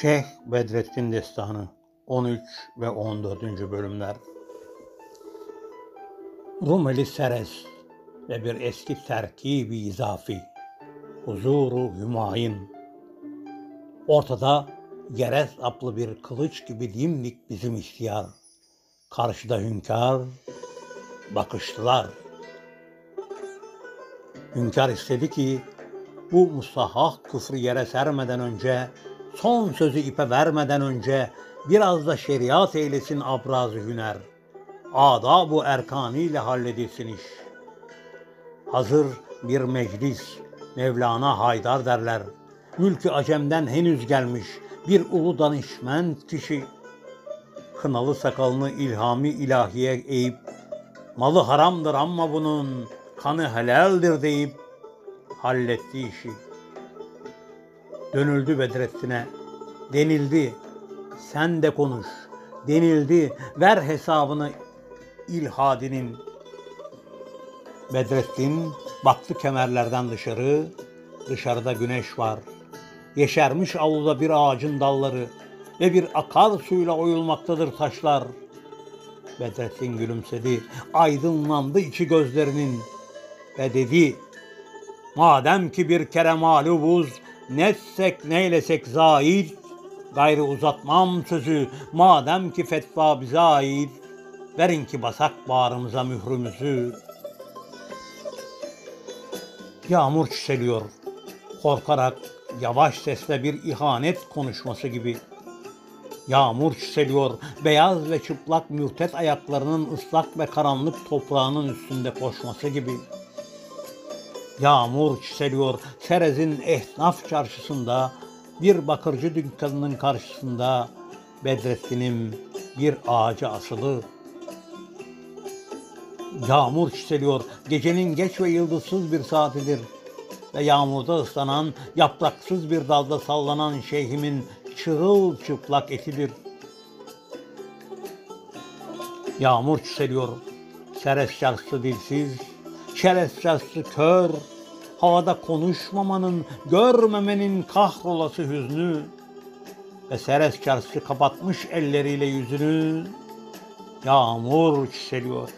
Şeyh Bedrettin Destanı 13 ve 14. bölümler. Rumeli Seres ve bir eski terkibi izafi Huzuru Hümayun. Ortada Gerez aplı bir kılıç gibi dimdik bizim ihtiyar. Karşıda hünkâr bakıştılar Hünkâr istedi ki bu musahhah küfrü yere sermeden önce, son sözü ipe vermeden önce biraz da şeriat eylesin abrazı hüner. Ada-bu erkanıyla halledilsin iş. Hazır bir meclis, Mevlana Haydar derler. Mülkü Acem'den henüz gelmiş bir ulu danışment kişi. Kınalı sakalını ilhami ilahiye eğip, malı haramdır ama bunun kanı helaldir deyip, halletti işi. Dönüldü Bedrettin'e. Denildi. Sen de konuş. Denildi. Ver hesabını ilhadinin. Bedrettin baktı kemerlerden dışarı. Dışarıda güneş var. Yeşermiş avluda bir ağacın dalları ve bir akar suyla oyulmaktadır taşlar. Bedrettin gülümsedi. Aydınlandı içi gözlerinin ve dedi Madem ki bir kere mağlubuz, netsek neylesek zahid, gayrı uzatmam sözü, madem ki fetva bize ait, verin ki basak bağrımıza mührümüzü. Yağmur çiseliyor, korkarak yavaş sesle bir ihanet konuşması gibi. Yağmur çiseliyor, beyaz ve çıplak mürtet ayaklarının ıslak ve karanlık toprağının üstünde koşması gibi.'' Yağmur çiseliyor Serez'in esnaf çarşısında, bir bakırcı dükkanının karşısında Bedrettin'im bir ağaca asılı. Yağmur çiseliyor gecenin geç ve yıldızsız bir saatidir ve yağmurda ıslanan, yapraksız bir dalda sallanan şeyhimin çırıl çıplak etidir. Yağmur çiseliyor, Serez çarşısı dilsiz, şerefsizsi kör, havada konuşmamanın, görmemenin kahrolası hüznü ve seres çarşı kapatmış elleriyle yüzünü, yağmur çiseliyor.